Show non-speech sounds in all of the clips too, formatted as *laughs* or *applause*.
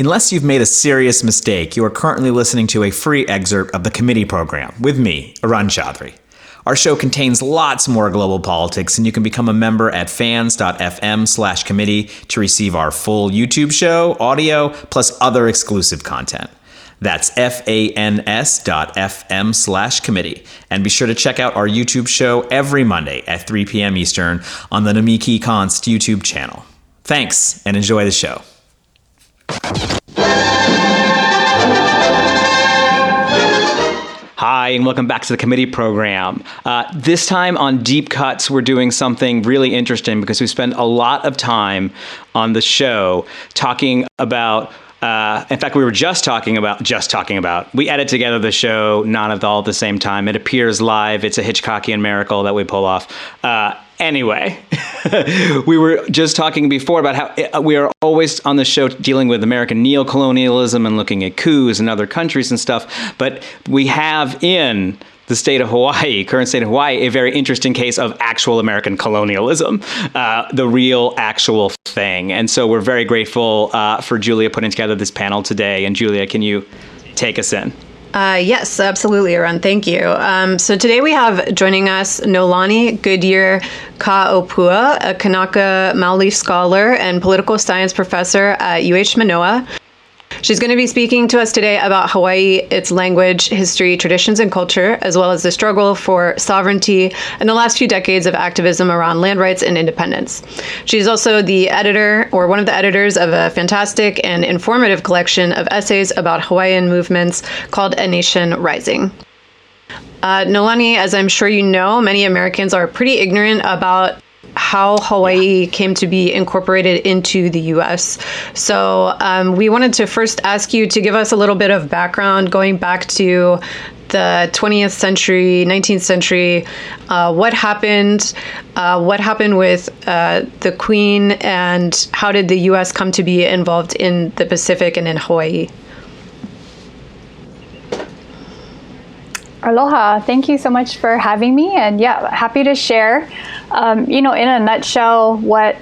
Unless you've made a serious mistake, you are currently listening to a free excerpt of the committee program with me, Arun Chaudhary. Our show contains lots more global politics, and you can become a member at fans.fm slash committee to receive our full YouTube show, audio, plus other exclusive content. That's F-A-N-S dot F-M slash committee. And be sure to check out our YouTube show every Monday at 3 p.m. Eastern on the Nomiki Konst YouTube channel. Thanks, and enjoy the show. Hi, and welcome back to the committee program. Uh, this time on Deep Cuts, we're doing something really interesting because we spend a lot of time on the show talking about. Uh, in fact, we were just talking about just talking about. We edit together the show, not at all at the same time. It appears live. It's a Hitchcockian miracle that we pull off. Uh, Anyway, *laughs* we were just talking before about how uh, we are always on the show dealing with American neocolonialism and looking at coups in other countries and stuff. But we have in the state of Hawaii, current state of Hawaii, a very interesting case of actual American colonialism, uh, the real, actual thing. And so we're very grateful uh, for Julia putting together this panel today. And Julia, can you take us in? Uh, yes, absolutely, Arun. Thank you. Um, so today we have joining us Noelani Goodyear Ka'opua, a Kanaka Maoli scholar and political science professor at UH Manoa. She's going to be speaking to us today about Hawaii, its language, history, traditions, and culture, as well as the struggle for sovereignty and the last few decades of activism around land rights and independence. She's also the editor, or one of the editors, of a fantastic and informative collection of essays about Hawaiian movements called A Nation Rising. Uh, Noelani, as I'm sure you know, many Americans are pretty ignorant about how Hawaii yeah. came to be incorporated into the US. So um, we wanted to first ask you to give us a little bit of background going back to the 20th century, 19th century, uh, what happened, uh, what happened with uh, the Queen, and how did the U.S. come to be involved in the Pacific and in Hawaii? Aloha. Thank you so much for having me. And yeah, happy to share, um, you know, in a nutshell, what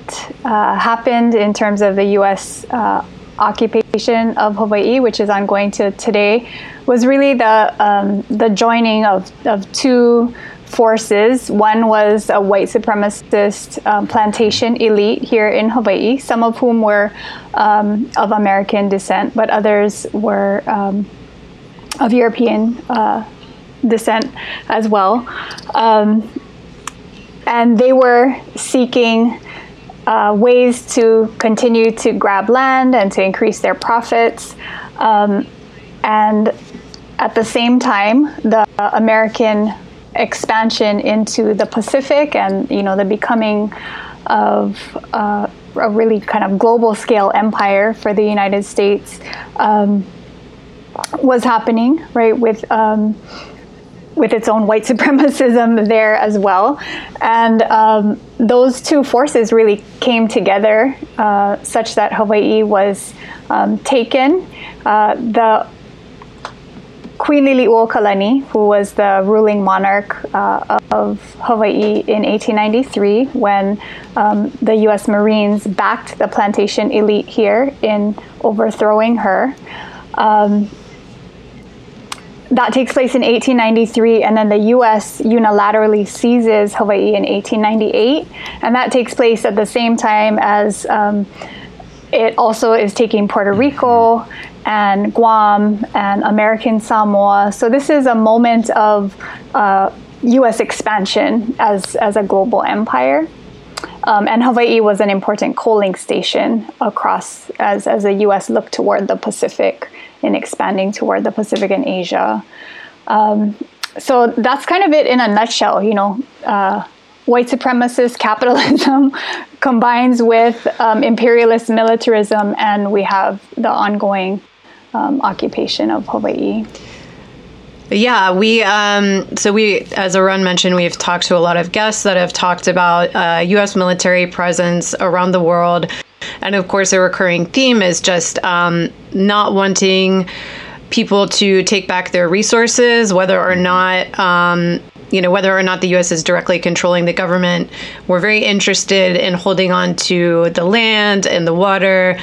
uh, happened in terms of the U.S. Uh, occupation of Hawaii, which is ongoing to today, was really the, um, the joining of, of two forces. One was a white supremacist um, plantation elite here in Hawaii, some of whom were um, of American descent, but others were um, of European uh, descent as well. Um, and they were seeking uh, ways to continue to grab land and to increase their profits. Um, and at the same time, the American expansion into the Pacific and you know the becoming of uh, a really kind of global scale empire for the United States um, was happening, right? With um, with its own white *laughs* supremacism there as well. And um, those two forces really came together uh, such that Hawaii was um, taken. Uh, the Queen Liliuokalani, who was the ruling monarch uh, of Hawaii in 1893, when um, the U.S. Marines backed the plantation elite here in overthrowing her. Um, that takes place in 1893, and then the U.S. unilaterally seizes Hawaii in 1898, and that takes place at the same time as um, it also is taking Puerto Rico and Guam and American Samoa. So this is a moment of uh, U.S. expansion as as a global empire. Um, and Hawaii was an important coaling station across as, as the U.S. looked toward the Pacific in expanding toward the Pacific and Asia. Um, so that's kind of it in a nutshell. You know, uh, white supremacist *laughs* capitalism *laughs* combines with um, imperialist militarism, and we have the ongoing um, occupation of Hawaii. Yeah, we um, so we, as Arun mentioned, we've talked to a lot of guests that have talked about uh, U.S. military presence around the world and of course, a recurring theme is just um, not wanting people to take back their resources, whether or not. Um, you know whether or not the U.S. is directly controlling the government. We're very interested in holding on to the land and the water,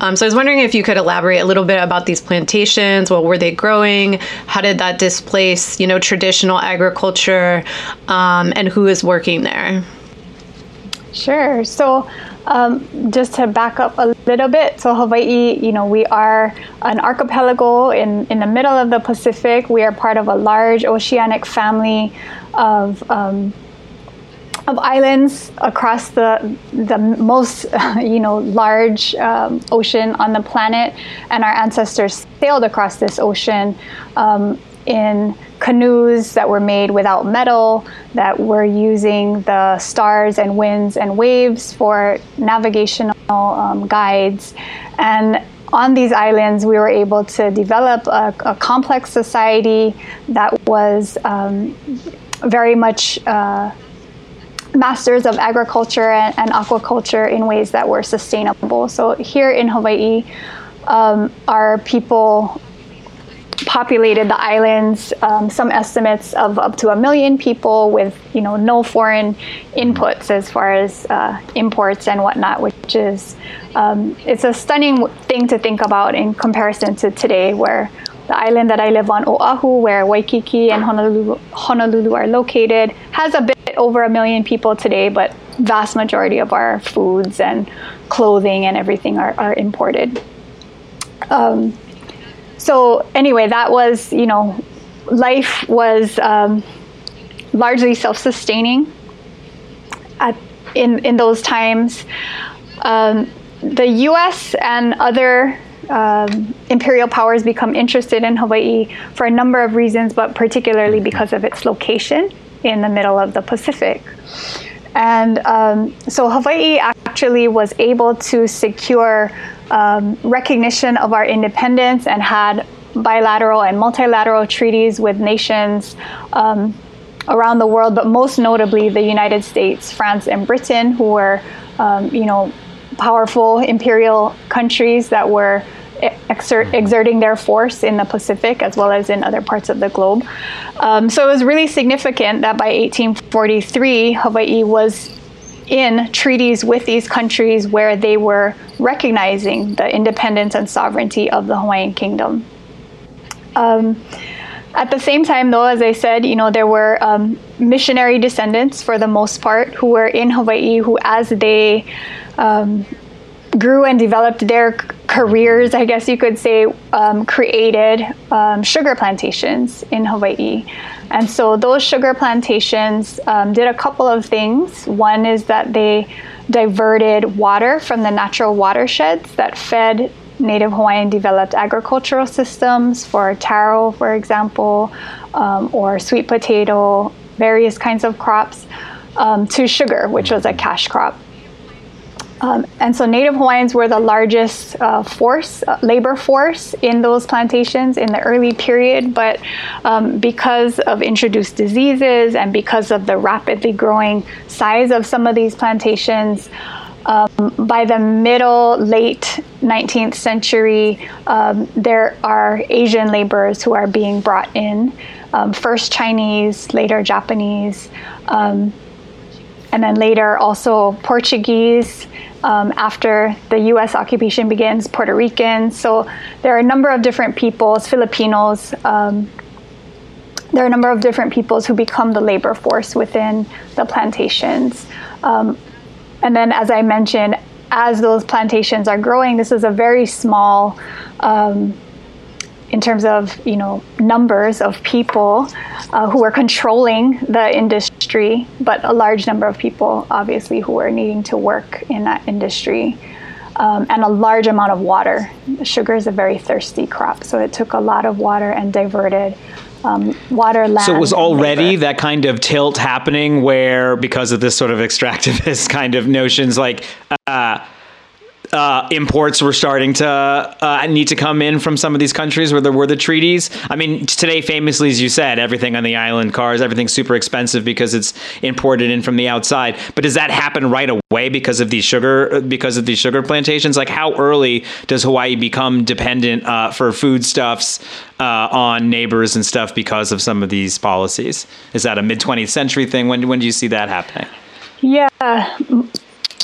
Um, so I was wondering if you could elaborate a little bit about these plantations. What were they growing? How did that displace, you know, traditional agriculture? Um, and who is working there? Sure. So um, just to back up a little bit, so Hawaii, you know, we are an archipelago in, in the middle of the Pacific. We are part of a large oceanic family of um, of islands across the the most *laughs* you know large um, ocean on the planet, and our ancestors sailed across this ocean um, in canoes that were made without metal, that were using the stars and winds and waves for navigational um, guides. And on these islands, we were able to develop a, a complex society that was um, very much. Uh, masters of agriculture and, and, aquaculture in ways that were sustainable. So here in Hawaii, um, our people populated the islands. Um, some estimates of up to a million people with you know no foreign inputs as far as uh, imports and whatnot, which is um, it's a stunning thing to think about in comparison to today, where the island that I live on, Oahu, where Waikiki and Honolulu, Honolulu are located, has a bit over a million people today, but vast majority of our foods and clothing and everything are, are imported. Um, so anyway, that was you know, life was um, largely self-sustaining at, in in those times. Um, the U.S. and other um, imperial powers become interested in Hawaii for a number of reasons, but particularly because of its location in the middle of the Pacific. And um, so Hawaii actually was able to secure um, recognition of our independence and had bilateral and multilateral treaties with nations um, around the world, but most notably the United States, France, and Britain, who were, um, you know, powerful imperial countries that were exert, exerting their force in the Pacific as well as in other parts of the globe. Um, so it was really significant that by 1843, Hawaii was in treaties with these countries where they were recognizing the independence and sovereignty of the Hawaiian kingdom. Um, at the same time, though, as I said, you know, there were um, missionary descendants for the most part who were in Hawaii who, as they um, grew and developed their careers, I guess you could say, um, created um, sugar plantations in Hawaii. And so those sugar plantations um, did a couple of things. One is that they diverted water from the natural watersheds that fed Native Hawaiian developed agricultural systems for taro, for example, um, or sweet potato, various kinds of crops, um, to sugar, which was a cash crop. Um, and so Native Hawaiians were the largest uh, force, uh, labor force in those plantations in the early period. But um, because of introduced diseases and because of the rapidly growing size of some of these plantations, um, by the middle, late 19th century, um, there are Asian laborers who are being brought in. Um, first Chinese, later Japanese, um, and then later also Portuguese um, after the US occupation begins, Puerto Ricans. So there are a number of different peoples, Filipinos. Um, there are a number of different peoples who become the labor force within the plantations. Um, and then, as I mentioned, as those plantations are growing, this is a very small um, in terms of you know numbers of people uh, who are controlling the industry, but a large number of people, obviously, who are needing to work in that industry, um, and a large amount of water. Sugar is a very thirsty crop, so it took a lot of water and diverted. Um, water, land. So it was already that kind of tilt happening where, because of this sort of extractivist *laughs* kind of notions, like uh, uh, imports were starting to uh, need to come in from some of these countries where there were the treaties. I mean, today, famously, as you said, everything on the island, cars, everything's super expensive because it's imported in from the outside. But does that happen right away because of these sugar because of these sugar plantations? Like, how early does Hawaii become dependent uh, for foodstuffs uh, on neighbors and stuff because of some of these policies? Is that a mid 20th century thing? When when do you see that happening? Yeah,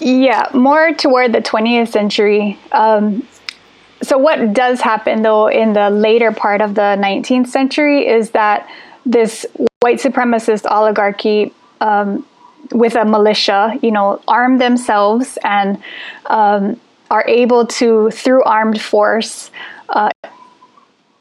yeah, more toward the 20th century. Um, so what does happen though in the later part of the 19th century is that this white supremacist oligarchy um, with a militia, you know, arm themselves and um, are able to, through armed force, uh,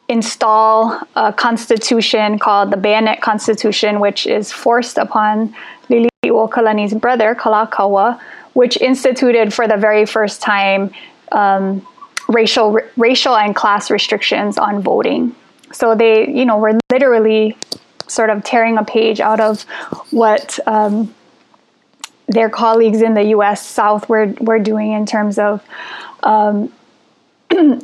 install a constitution called the Bayonet Constitution, which is forced upon Liliuokalani's brother, Kalakaua, which instituted for the very first time um, racial racial and class restrictions on voting. So they, you know, were literally sort of tearing a page out of what um, their colleagues in the U.S. South were were doing in terms of um, *clears throat*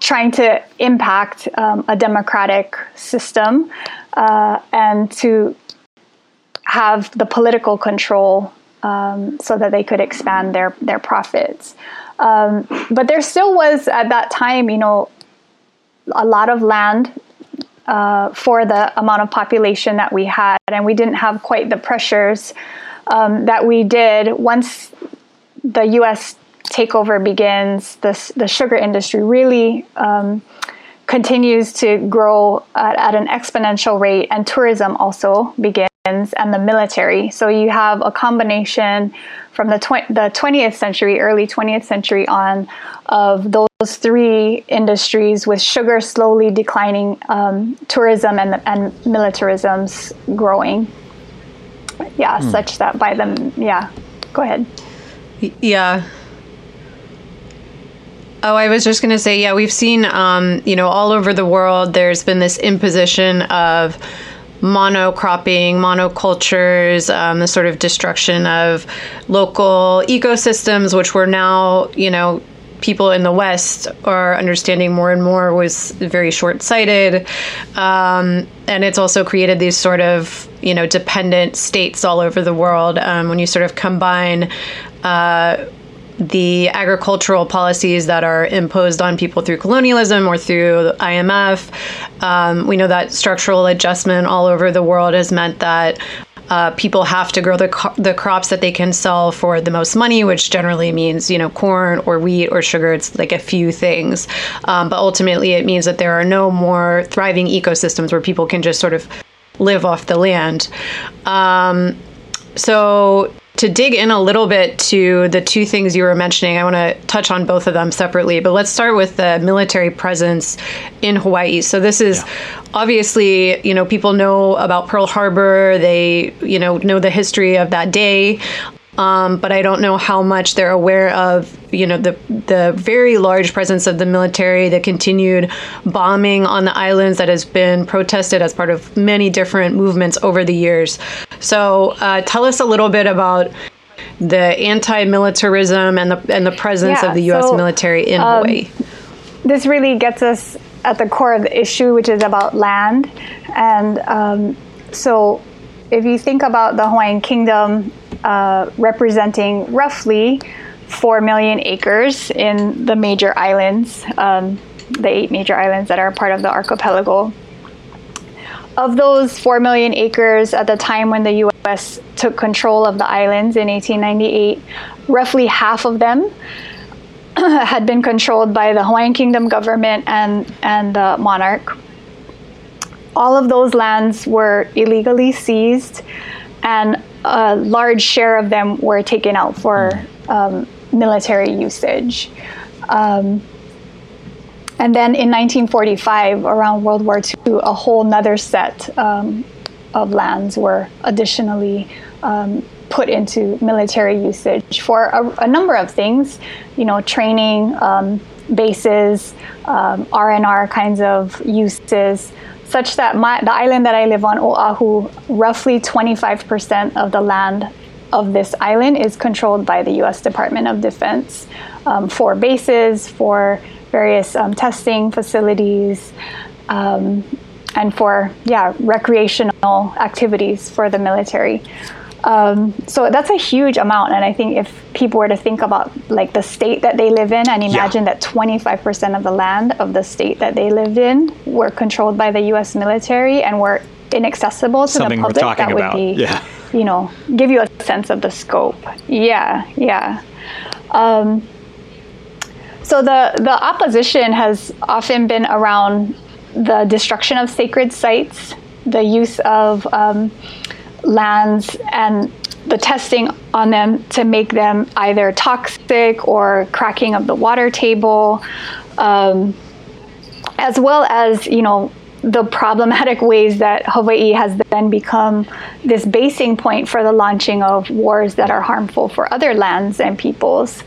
trying to impact um, a democratic system uh, and to have the political control um, so that they could expand their their profits. Um, but there still was at that time, you know, a lot of land uh, for the amount of population that we had, and we didn't have quite the pressures um, that we did once the U.S. takeover begins. The the sugar industry really um, continues to grow at, at an exponential rate, and tourism also begins and the military. So you have a combination from the, tw- the 20th century, early 20th century on, of those three industries with sugar slowly declining, um, tourism and, and militarism's growing. Yeah, hmm. such that by them, yeah. Go ahead. Yeah. Oh, I was just going to say, yeah, we've seen, um, you know, all over the world, there's been this imposition of monocropping, monocultures, um, the sort of destruction of local ecosystems, which we're now, you know, people in the West are understanding more and more was very short sighted. Um, and it's also created these sort of, you know, dependent states all over the world. Um, when you sort of combine, uh, the agricultural policies that are imposed on people through colonialism or through IMF. Um, we know that structural adjustment all over the world has meant that uh, people have to grow the, co- the crops that they can sell for the most money, which generally means you know corn or wheat or sugar. It's like a few things, um, but ultimately it means that there are no more thriving ecosystems where people can just sort of live off the land. Um, so to dig in a little bit to the two things you were mentioning, I want to touch on both of them separately. But let's start with the military presence in Hawaii. So this is yeah. obviously, you know, people know about Pearl Harbor. They, you know, know the history of that day. Um, but I don't know how much they're aware of, you know, the the very large presence of the military, the continued bombing on the islands that has been protested as part of many different movements over the years. So, uh, tell us a little bit about the anti-militarism and the and the presence yeah, of the U.S. So, military in um, Hawaii. This really gets us at the core of the issue, which is about land, and um, so if you think about the Hawaiian Kingdom uh, representing roughly 4 million acres in the major islands, um, the eight major islands that are part of the archipelago. Of those 4 million acres at the time when the US took control of the islands in 1898, roughly half of them *clears throat* had been controlled by the Hawaiian Kingdom government and, and the monarch all of those lands were illegally seized, and a large share of them were taken out for um, military usage. Um, and then in 1945, around World War II, a whole nother set um, of lands were additionally um, put into military usage for a, a, number of things, you know, training, um, bases, um, R&R kinds of uses such that my, the island that I live on, Oahu, roughly 25% of the land of this island is controlled by the US Department of Defense um, for bases, for various um, testing facilities, um, and for, yeah, recreational activities for the military. Um, so that's a huge amount. And I think if people were to think about like the state that they live in and imagine yeah. that 25% of the land of the state that they lived in were controlled by the US military and were inaccessible to Something the public, that would about. be, yeah. you know, give you a sense of the scope. Yeah, yeah. Um, so the, the opposition has often been around the destruction of sacred sites, the use of um, lands, and the testing on them to make them either toxic or cracking of the water table, um, as well as, you know, the problematic ways that Hawaii has then become this basing point for the launching of wars that are harmful for other lands and peoples.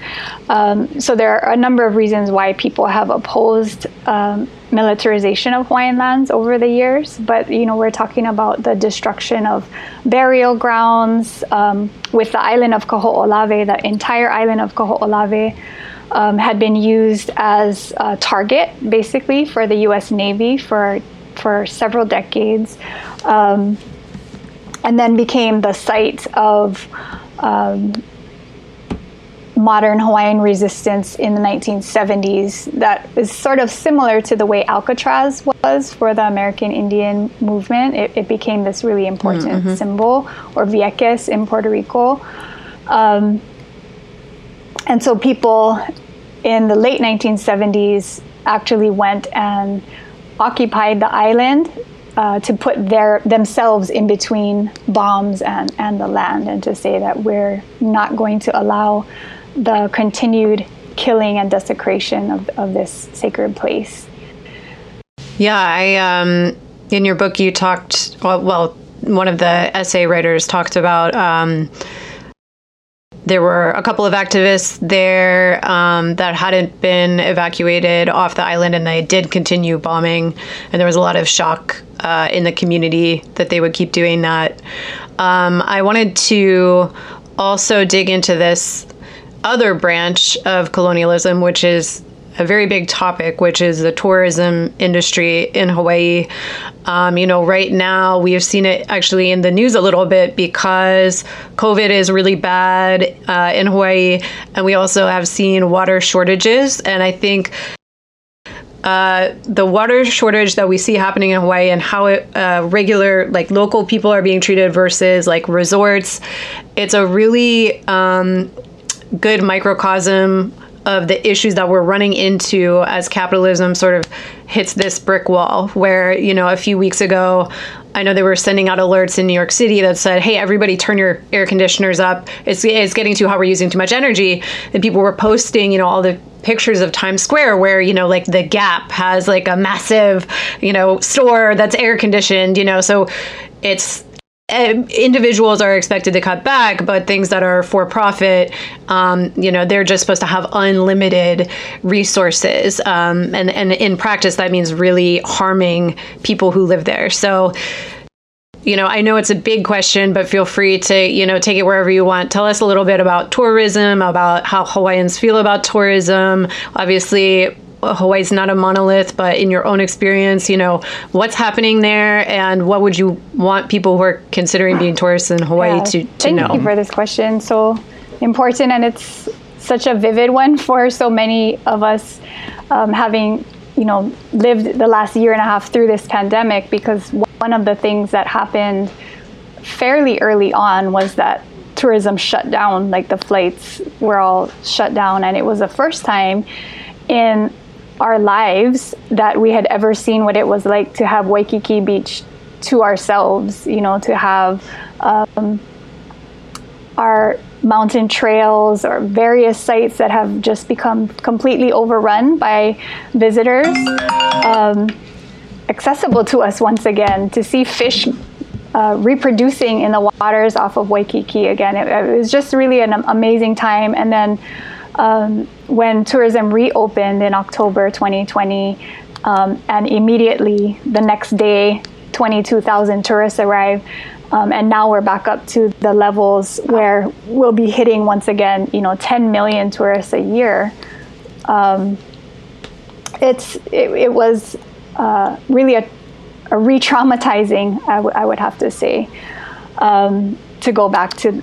Um, so there are a number of reasons why people have opposed um, militarization of Hawaiian lands over the years. But you know, we're talking about the destruction of burial grounds um, with the island of Kaho'olawe, the entire island of Kaho'olawe um, had been used as a target, basically, for the U.S. Navy for for several decades, um, and then became the site of um, modern Hawaiian resistance in the 1970s. That is sort of similar to the way Alcatraz was for the American Indian movement. It, it became this really important mm-hmm. symbol, or Vieques in Puerto Rico. Um, and so people in the late 1970s actually went and occupied the island uh, to put their themselves in between bombs and, and the land and to say that we're not going to allow the continued killing and desecration of, of this sacred place. Yeah, I um, in your book you talked well, well one of the essay writers talked about um, there were a couple of activists there um, that hadn't been evacuated off the island, and they did continue bombing. And there was a lot of shock uh, in the community that they would keep doing that. Um, I wanted to also dig into this other branch of colonialism, which is a very big topic, which is the tourism industry in Hawaii. Um, you know, right now we have seen it actually in the news a little bit because COVID is really bad uh, in Hawaii, and we also have seen water shortages. And I think uh, the water shortage that we see happening in Hawaii and how it, uh, regular, like local people are being treated versus like resorts, it's a really um, good microcosm of the issues that we're running into as capitalism sort of hits this brick wall where you know a few weeks ago I know they were sending out alerts in New York City that said, "Hey, everybody, turn your air conditioners up. It's it's getting too hot. We're using too much energy." And people were posting, you know, all the pictures of Times Square where you know, like the Gap has like a massive, you know, store that's air conditioned. You know, so it's um, individuals are expected to cut back, but things that are for profit, um, you know, they're just supposed to have unlimited resources. Um, and, and in practice, that means really harming people who live there. So, you know, I know it's a big question, but feel free to, you know, take it wherever you want. Tell us a little bit about tourism, about how Hawaiians feel about tourism. Obviously, Hawaii's not a monolith, but in your own experience, you know, what's happening there and what would you want people who are considering being tourists in Hawaii yeah, to, to thank know? Thank you for this question. So important and it's such a vivid one *laughs* for so many of us um, having you know lived the last year and a half through this pandemic because one of the things that happened fairly early on was that tourism shut down like the flights were all shut down and it was the first time in our lives that we had ever seen what it was like to have Waikiki Beach to ourselves, you know, to have um, our mountain trails or various sites that have just become completely overrun by visitors um, accessible to us once again, to see fish uh, reproducing in the waters off of Waikiki again. It, it was just really an amazing time. And then um, when tourism reopened in October 2020, um, and immediately the next day, 22,000 tourists arrived. Um, and now we're back up to the levels where we'll be hitting once again, you know, 10 million tourists a year. Um, it's it, it was uh, really a, a re-traumatizing, I, w- I would have to say, um, to go back to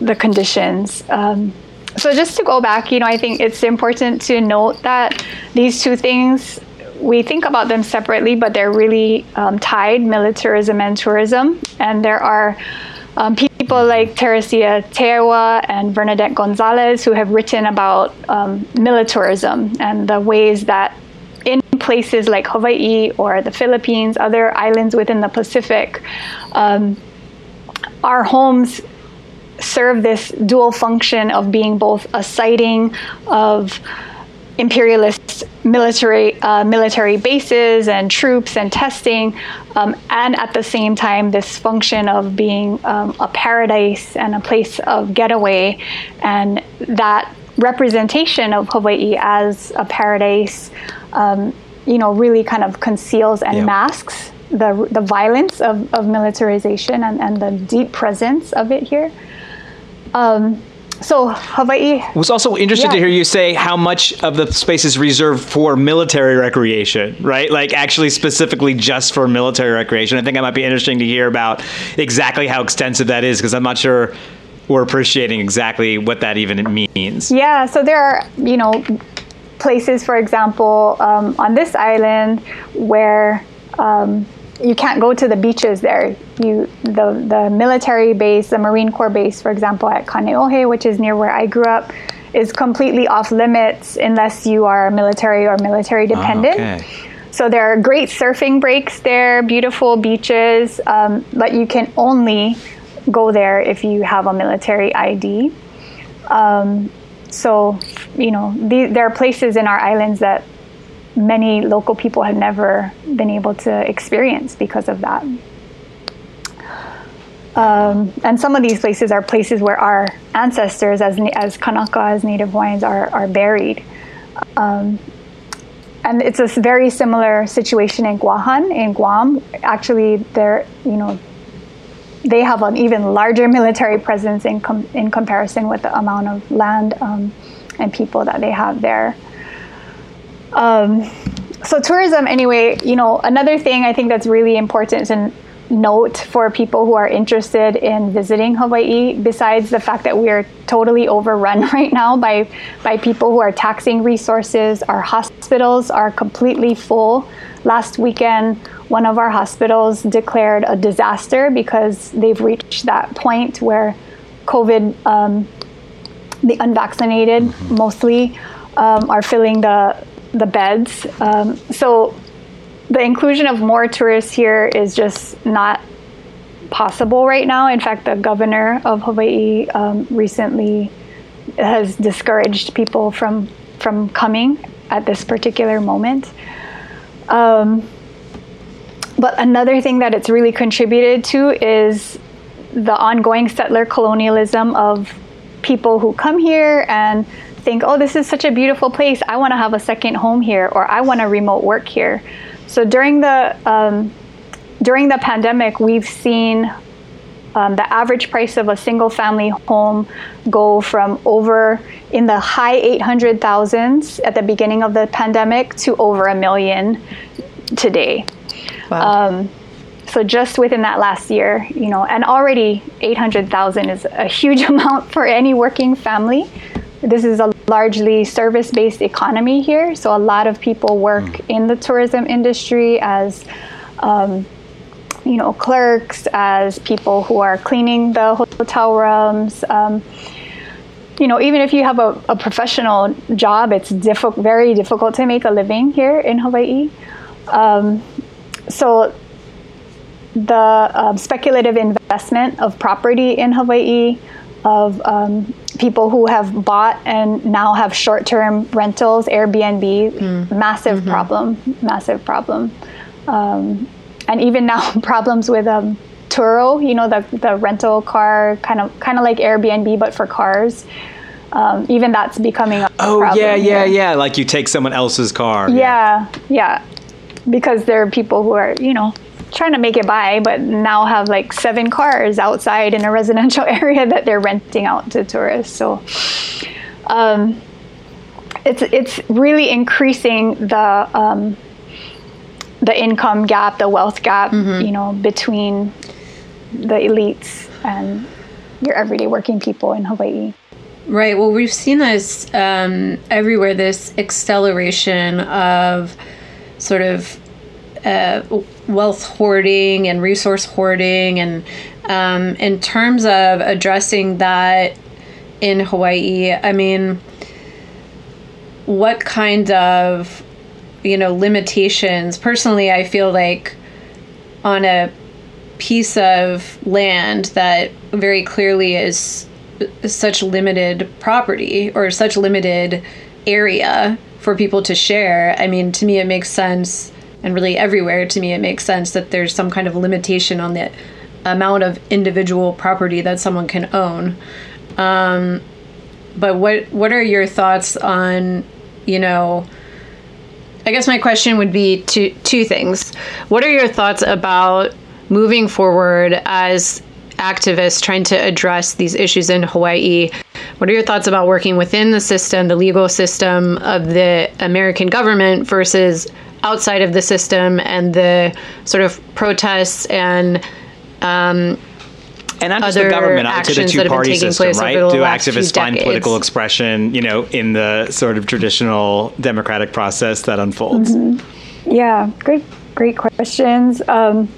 the conditions. Um, so just to go back, you know, I think it's important to note that these two things we think about them separately, but they're really um, tied militarism and tourism. And there are um, people like Teresia Teaiwa and Vernadette Gonzalez who have written about um, militarism and the ways that in places like Hawaii or the Philippines, other islands within the Pacific, um, our homes serve this dual function of being both a sighting of imperialist military uh, military bases and troops and testing, um, and at the same time this function of being um, a paradise and a place of getaway, and that representation of Hawaii as a paradise, um, you know, really kind of conceals and yeah. masks the the violence of, of militarization and, and the deep presence of it here. Um, so Hawaii I was also interested yeah. to hear you say how much of the space is reserved for military recreation, right? Like actually specifically just for military recreation. I think it might be interesting to hear about exactly how extensive that is because I'm not sure we're appreciating exactly what that even means. Yeah, so there are, you know, places, for example, um, on this island where um, you can't go to the beaches there. You the the military base, the Marine Corps base, for example, at Kaneohe, which is near where I grew up, is completely off limits unless you are military or military ah, dependent. Oh, okay. So there are great surfing breaks there, beautiful beaches, um, but you can only go there if you have a military ID. Um, so, you know, the, there are places in our islands that many local people have never been able to experience because of that. Um, and some of these places are places where our ancestors, as as Kanaka, as Native Hawaiians, are are buried. Um, and it's a very similar situation in Guahan, in Guam. Actually, they're you know they have an even larger *laughs* military presence in com- in comparison with the amount of land um, and people that they have there. Um, so tourism, anyway, you know, another thing I think that's really important to note for people who are interested in visiting Hawaii, besides the fact that we are totally overrun *laughs* right now by by people who are taxing resources, our hospitals are completely full. Last weekend, one of our hospitals declared a disaster because they've reached that point where COVID, um, the unvaccinated mm-hmm. mostly, um, are filling the the beds. Um, so the inclusion of more tourists here is just not possible right now. In fact, the governor of Hawaii um, recently has discouraged people from from coming at this particular moment. Um, but another thing that it's really contributed to is the ongoing settler colonialism of people who come here and think, oh, this is such a beautiful place. I want to have a second home here, or I want to remote work here. So during the um, during the pandemic, we've seen um, the average price of a single family home go from over in the high 800,000s at the beginning of the pandemic to over a million today. Wow. Um, so just within that last year, you know, and already 800,000 is a huge *laughs* amount for any working family. This is a largely service based economy here. So a lot of people work mm. in the tourism industry as, um, you know, clerks, as people who are cleaning the hotel rooms. Um, you know, even if you have a, a professional job, it's diffi- very difficult to make a living here in Hawaii. Um, so the uh, speculative investment of property in Hawaii of um, people who have bought and now have short-term rentals, Airbnb, mm. massive mm-hmm. problem, massive problem, um, and even now *laughs* problems with um, Turo, you know, the the rental car kind of kind of like Airbnb but for cars. Um, even that's becoming a oh yeah yeah here. yeah like you take someone else's car yeah, yeah yeah because there are people who are you know trying to make it by, but now have like seven cars outside in a residential *laughs* area that they're renting out to tourists. So um, it's it's really increasing the um, the income gap, the wealth gap, mm-hmm. you know, between the elites and your everyday working people in Hawaii. Right. Well, we've seen this um, everywhere. This acceleration of sort of uh, wealth hoarding and resource hoarding and Um, in terms of addressing that in Hawaii, I mean, what kind of you know limitations? Personally, I feel like on a piece of land that very clearly is such limited property or such limited area for people to share. I mean, to me, it makes sense, and really everywhere to me, it makes sense that there's some kind of limitation on the amount of individual property that someone can own. Um, but what what are your thoughts on, you know? I guess my question would be two two things. What are your thoughts about moving forward as activists trying to address these issues in Hawaii. What are your thoughts about working within the system, the legal system of the American government versus outside of the system and the sort of protests and um, and not just the government, I would say the two-party system, right? Do activists find political expression, you know, in the sort of traditional democratic process that unfolds? Mm-hmm. Yeah, great, great questions. Um,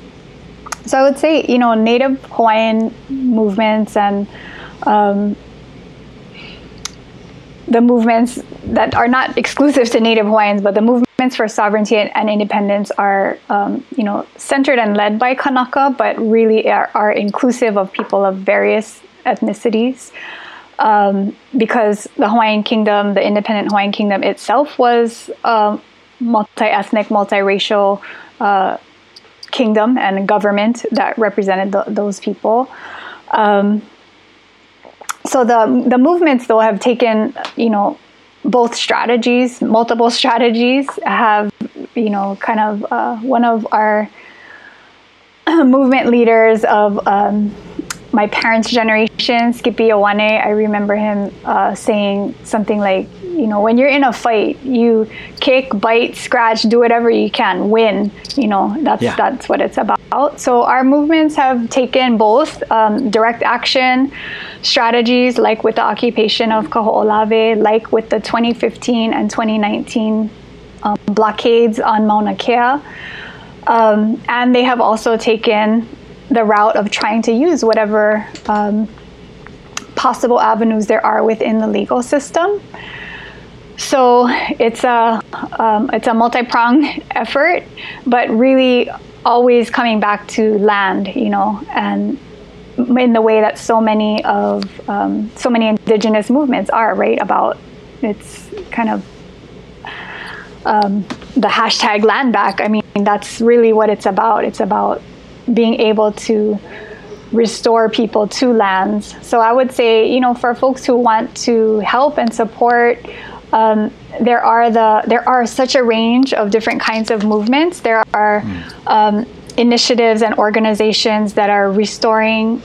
so I would say, you know, Native Hawaiian movements and um, the movements that are not exclusive to Native Hawaiians, but the movements for sovereignty and, independence are, um, you know, centered and led by Kanaka, but really are, are inclusive of people of various ethnicities. Um, because the Hawaiian Kingdom, the independent Hawaiian Kingdom itself, was a multi-ethnic, multiracial. Uh, kingdom and government that represented the, those people. Um, so the the movements though have taken you know both strategies, multiple strategies have you know kind of uh, one of our *clears throat* movement leaders of um, my parents' generation, Skippy Ioane, I remember him uh, saying something like, you know, when you're in a fight, you kick, bite, scratch, do whatever you can, win. You know, that's yeah. that's what it's about. So our movements have taken both um, direct action strategies, like with the occupation of Kaho'olawe, like with the 2015 and 2019 um, blockades on Mauna Kea. Um, and they have also taken the route of trying to use whatever um, possible avenues there are within the legal system. So it's a um, it's a multi-pronged *laughs* effort, but really always coming back to land, you know, and in the way that so many of um, so many indigenous movements are right about it's kind of um, the hashtag land back. I mean, that's really what it's about. It's about being able to restore people to lands. So I would say, you know, for folks who want to help and support, um, there are the there are such a range of different kinds of movements. There are mm. um, initiatives and organizations that are restoring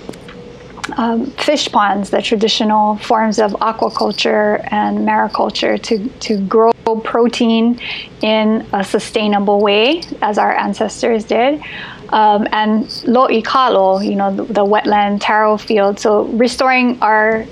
um, fish ponds, the traditional forms of aquaculture and mariculture, to to grow protein in a sustainable way, as our ancestors did um, and lo'ikalo, you know, the, the, wetland taro field. So restoring our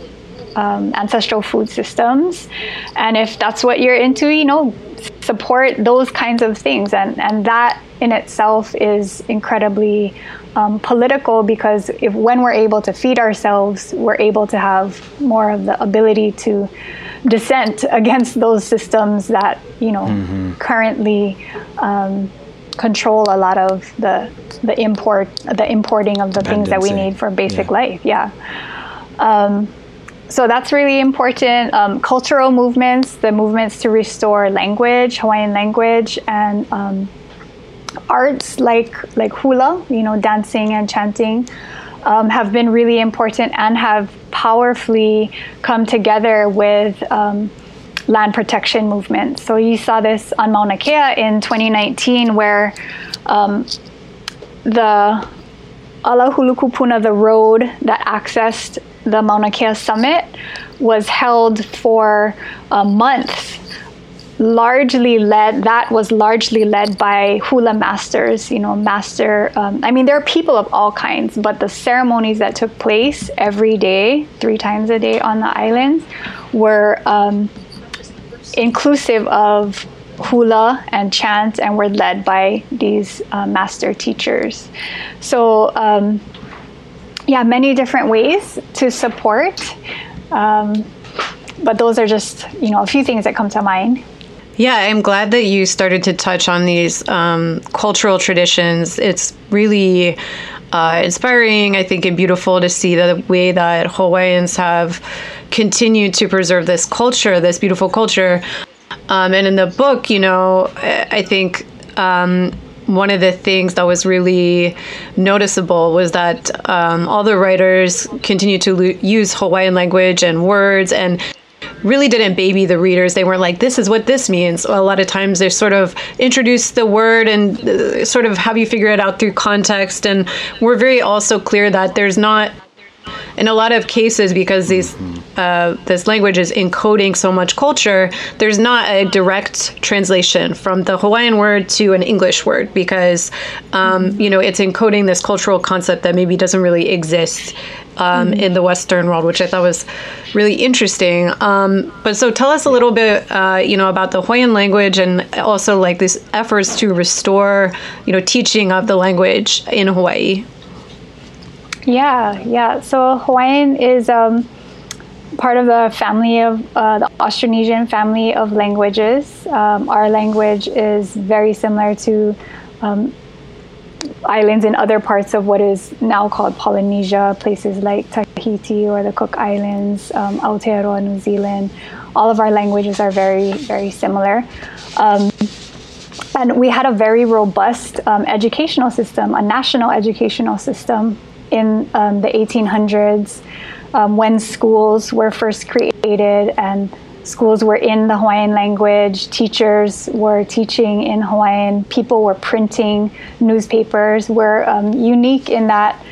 um, ancestral food systems, and if that's what you're into, you know, support those kinds of things, and and that in itself is incredibly um, political because if when we're able to feed ourselves, we're able to have more of the ability to dissent *laughs* against those systems that you know mm-hmm. currently um, control a lot of the the import the importing of the things that we need for basic yeah. life. Yeah. Um, so that's really important. Um, cultural movements, the movements to restore language, Hawaiian language, and um, arts like like hula, you know, dancing and chanting, um, have been really important and have powerfully come together with um, land protection movement. So you saw this on Mauna Kea in 2019, where um, the Ala Hulukupuna, the road that accessed the Mauna Kea summit, was held for a month largely led that was largely led by hula masters you know master um, i mean there are people of all kinds but the ceremonies that took place every day three times a day on the islands were um, inclusive of hula and chant and were led by these uh, master teachers. So, um, yeah, many different ways to support. Um, but those are just, you know, a few things that come to mind. Yeah, I'm glad that you started to touch on these um, cultural traditions. It's really uh, inspiring, I think, and beautiful to see the way that Hawaiians have continued to preserve this culture, this beautiful culture. Um, and in the book, you know, I think um, one of the things that was really noticeable was that um, all the writers continue to lo- use Hawaiian language and words and really didn't baby the readers. They weren't like, this is what this means. A lot of times they sort of introduce the word and uh, sort of have you figure it out through context. And we're very also clear that there's not in a lot of cases because these uh, this language is encoding so much culture there's not a direct translation from the hawaiian word to an english word because um, you know it's encoding this cultural concept that maybe doesn't really exist um, in the western world which i thought was really interesting. Um, but so tell us a little bit uh, you know about the hawaiian language and also like these efforts to restore you know teaching of the language in hawaii yeah, yeah. So Hawaiian is um, part of the family of uh, the Austronesian family of languages. Um, our language is very similar to um, islands in other parts of what is now called Polynesia, places like Tahiti or the Cook Islands, um, Aotearoa, New Zealand. All of our languages are very, very similar. Um, and we had a very robust um, educational system, a national educational system in um, the 1800s um, when schools were first created and schools were in the Hawaiian language, teachers were teaching in Hawaiian, people were printing newspapers. We're um, unique in that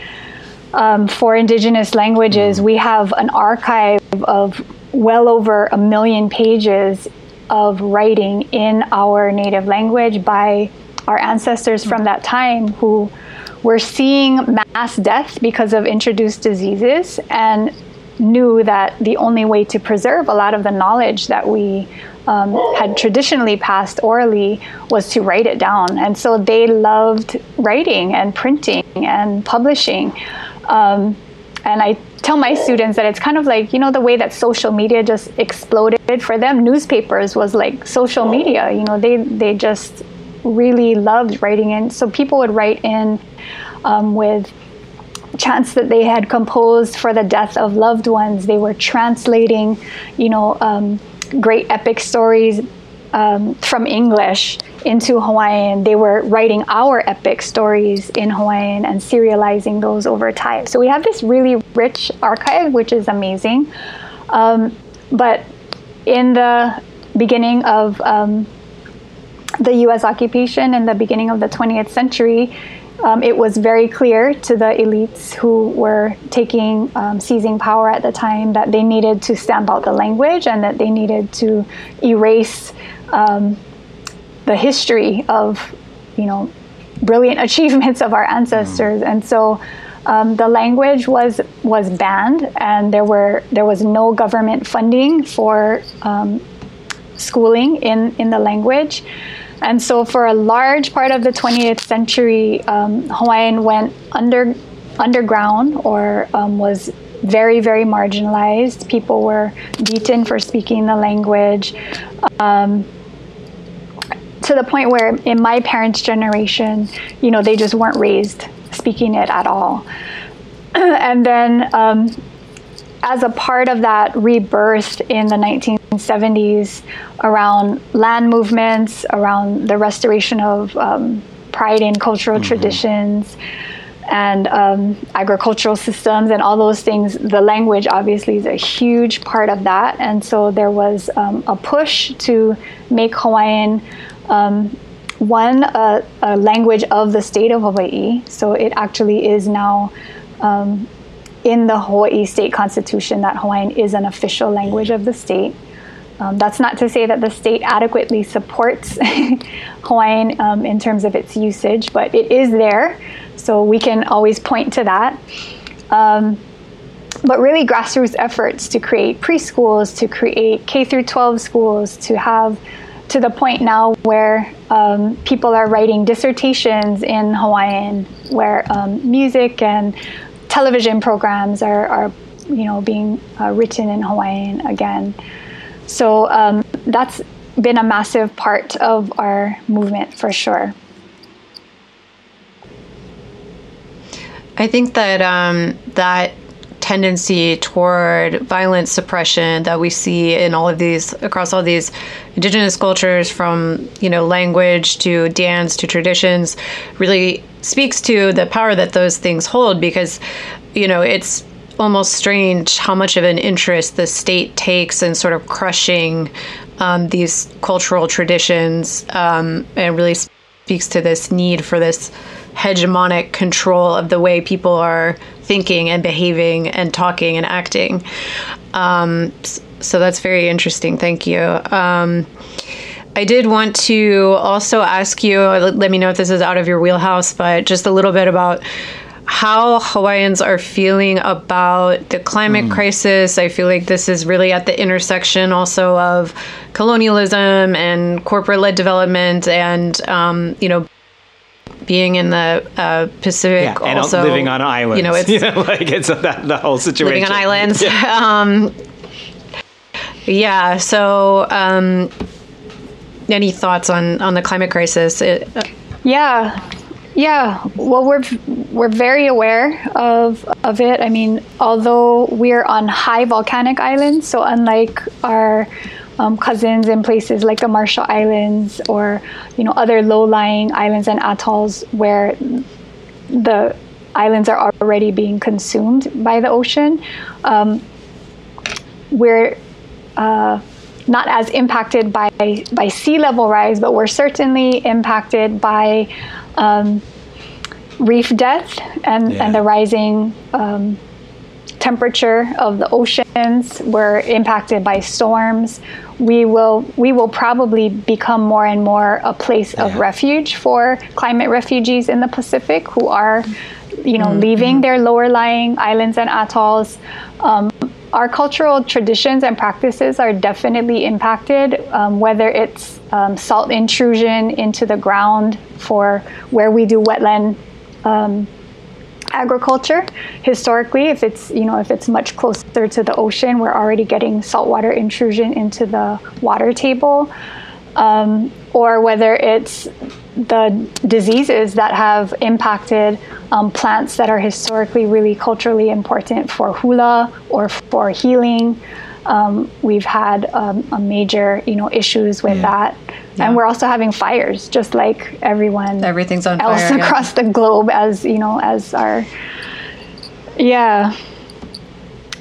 um, for indigenous languages, we have an archive of well over a million pages of writing in our native language by our ancestors from that time who were seeing mass death because of introduced diseases and knew that the only way to preserve a lot of the knowledge that we um, had traditionally passed orally was to write it down. And so they loved writing and printing and publishing. Um, and I tell my students that it's kind of like, you know, the way that social media just exploded for them. Newspapers was like social media, you know, they, they just really loved writing in. So people would write in um, with chants that they had composed for the death of loved ones. They were translating, you know, um, great epic stories um, from English into Hawaiian. They were writing our epic stories in Hawaiian and serializing those over time. So we have this really rich archive, which is amazing. Um, but in the beginning of um, the US occupation in the beginning of the 20th century, um, it was very clear to the elites who were taking, um, seizing power at the time that they needed to stamp out the language and that they needed to erase um, the history of, you know, brilliant *laughs* achievements of our ancestors. And so um, the language was was banned, and there were there was no government funding for um, schooling in in the language. And so, for a large part of the 20th century, um, Hawaiian went under underground or um, was very, very marginalized. People were beaten for speaking the language. Um, to the point where, in my parents' generation, you know, they just weren't raised speaking it at all. *clears throat* and then, um, as a part of that rebirth in the 1970s around land movements, around the restoration of um, pride in cultural mm-hmm. traditions and um, agricultural systems and all those things, the language obviously is a huge part of that. And so there was um, a push to make Hawaiian um, one, a, a, language of the state of Hawaii. So it actually is now um, in the Hawaii state constitution that Hawaiian is an official language of the state. Um, that's not to say that the state adequately supports *laughs* Hawaiian um, in terms of its usage, but it is there, so we can always point to that. Um, but really, grassroots efforts to create preschools, to create K through 12 schools, to have to the point now where um, people are writing dissertations in Hawaiian, where um, music and television programs are, are you know being uh, written in Hawaiian again. So um, that's been a massive part of our movement for sure. I think that um, that tendency toward violence suppression that we see in all of these across all these indigenous cultures from you know language to dance to traditions really speaks to the power that those things hold because you know it's almost strange how much of an interest the state takes in sort of crushing um, these cultural traditions um, and really speaks to this need for this hegemonic control of the way people are thinking and behaving and talking and acting. Um, so that's very interesting. Thank you. Um, I did want to also ask you, let me know if this is out of your wheelhouse, but just a little bit about how Hawaiians are feeling about the climate mm. crisis. I feel like this is really at the intersection also of colonialism and corporate led development and, um, you know, being in the uh, Pacific, yeah, and also living on islands. You know, it's *laughs* you know, like it's that the whole situation. Living on islands. Yeah. *laughs* um, yeah so, um, any thoughts on on the climate crisis? It, uh, yeah. Yeah, well, we're we're very aware of of it. I mean, although we're on high volcanic islands, so unlike our um, cousins in places like the Marshall Islands or you know other low-lying islands and atolls where the islands are already being consumed by the ocean. Um, we're uh, not as impacted by by sea level rise, but we're certainly impacted by um, reef death and, yeah. and the rising um, temperature of the oceans. We're impacted by storms we will we will probably become more and more a place yeah. of refuge for climate refugees in the Pacific who are, you know, mm-hmm. leaving their lower lying islands and atolls. Um, our cultural traditions and practices are definitely impacted, um, whether it's um, salt intrusion into the ground for where we do wetland um, agriculture. Historically if it's you know if it's much closer to the ocean we're already getting saltwater intrusion into the water table. Um, or whether it's the diseases that have impacted um, plants that are historically really culturally important for hula or for healing um, we've had um, a major you know issues with yeah. that yeah. and we're also having fires just like everyone everything's on else fire, across yeah. the globe as you know as our yeah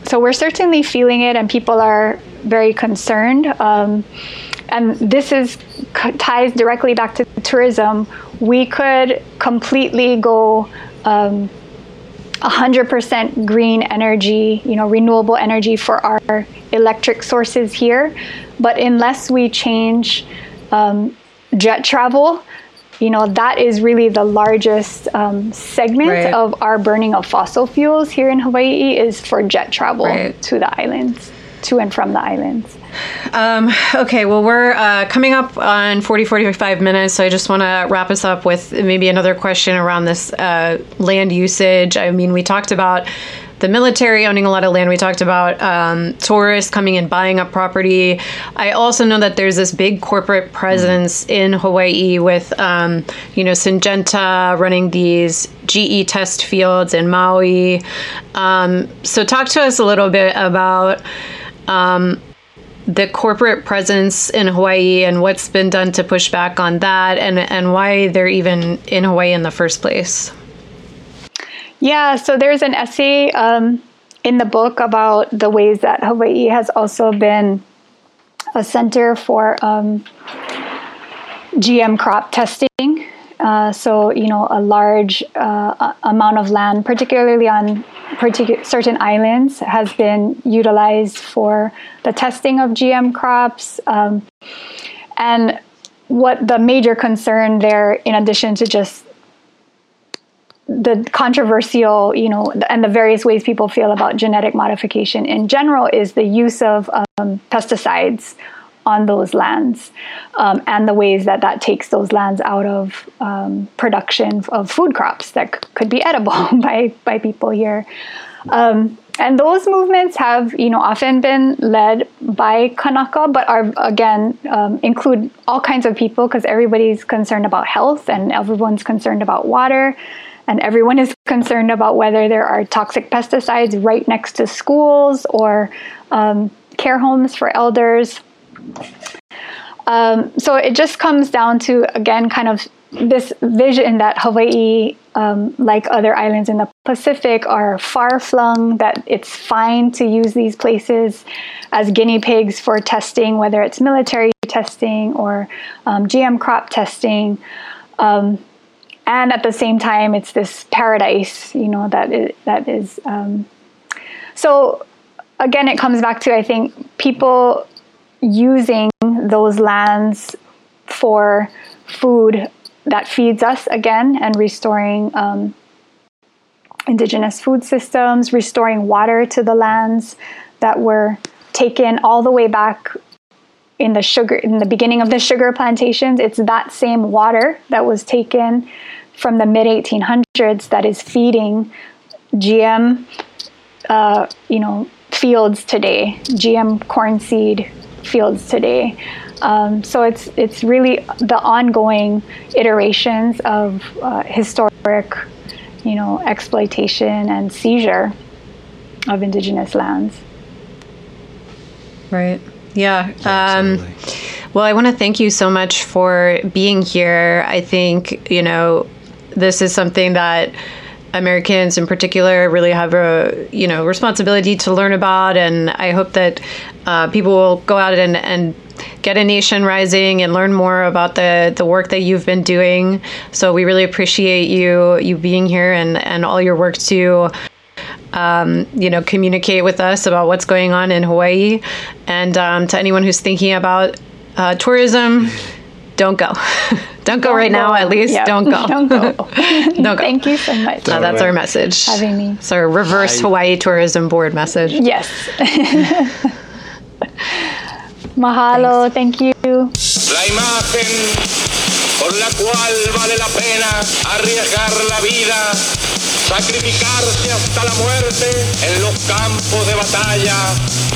so we're certainly feeling it and people are very concerned um, and this is ties directly back to tourism we could completely go um, 100% green energy, you know, renewable energy for our electric sources here. But unless we change um, jet travel, you know, that is really the largest um, segment right. of our burning of fossil fuels here in Hawaii is for jet travel right. to the islands, to and from the islands. Um, okay, well, we're uh, coming up on 40, 45 minutes, so I just want to wrap us up with maybe another question around this uh, land usage. I mean, we talked about the military owning a lot of land. We talked about um, tourists coming and buying up property. I also know that there's this big corporate presence mm. in Hawaii with, um, you know, Syngenta running these GE test fields in Maui. Um, so, talk to us a little bit about um, the corporate presence in Hawaii and what's been done to push back on that and, and why they're even in Hawaii in the first place. Yeah, so there's an essay um, in the book about the ways that Hawaii has also been a center for um, GM crop testing. Uh, so, you know, a large uh, amount of land, particularly on particular, certain islands, has been utilized for the testing of GM crops. Um, and what the major concern there, in addition to just the controversial, you know, and the various ways people feel about genetic modification in general is the use of um, pesticides on those lands um, and the ways that that takes those lands out of um, production of food crops that c- could be edible *laughs* by, by people here. Um, and those movements have, you know, often been led by Kanaka, but are again um, include all kinds of people because everybody's concerned about health and everyone's concerned about water, and everyone is *laughs* concerned about whether there are toxic pesticides right next to schools or um, care homes for elders. Um, so it just comes down to again, kind of this vision that Hawaii, um, like other islands in the Pacific, are far flung, that it's fine to use these places as guinea pigs for testing, whether it's military testing or um, GM crop testing. Um, and at the same time, it's this paradise, you know, that is, that is um, so again, it comes back to I think people using those lands for food that feeds us again and restoring um, indigenous food systems, restoring water to the lands that were taken all the way back in the sugar in the beginning of the sugar plantations. It's that same water that was taken from the mid 1800s that is feeding GM, uh, you know, fields today, GM corn seed fields today. Um, so it's it's really the ongoing iterations of uh, historic, you know, exploitation and seizure of indigenous lands. Right. Yeah. Um, well, I want to thank you so much for being here. I think you know this is something that Americans in particular really have a you know responsibility to learn about, and I hope that uh, people will go out and, and get a nation rising and learn more about the the work that you've been doing. So we really appreciate you you being here and and all your work to. Um, you know, communicate with us about what's going on in Hawaii, and um, to anyone who's thinking about uh, tourism, don't go. *laughs* don't go don't right go. now, at least. Yep. Don't go. *laughs* don't go. *laughs* don't go. Thank you so much. Uh, that's our message. Having me. It's our reverse Hawaii Tourism Board message. Yes. *laughs* Mahalo. Thanks. Thank you. La imagen por la cual vale la pena arriesgar la vida, sacrificarse hasta la muerte en los campos de batalla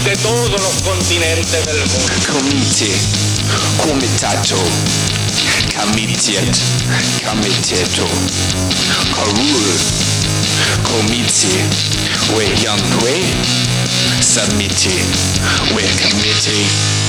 de todos los continentes del mundo. Comite, comitato, comitiet, comiteto, Karul, committee, we young we, submiti, we committee.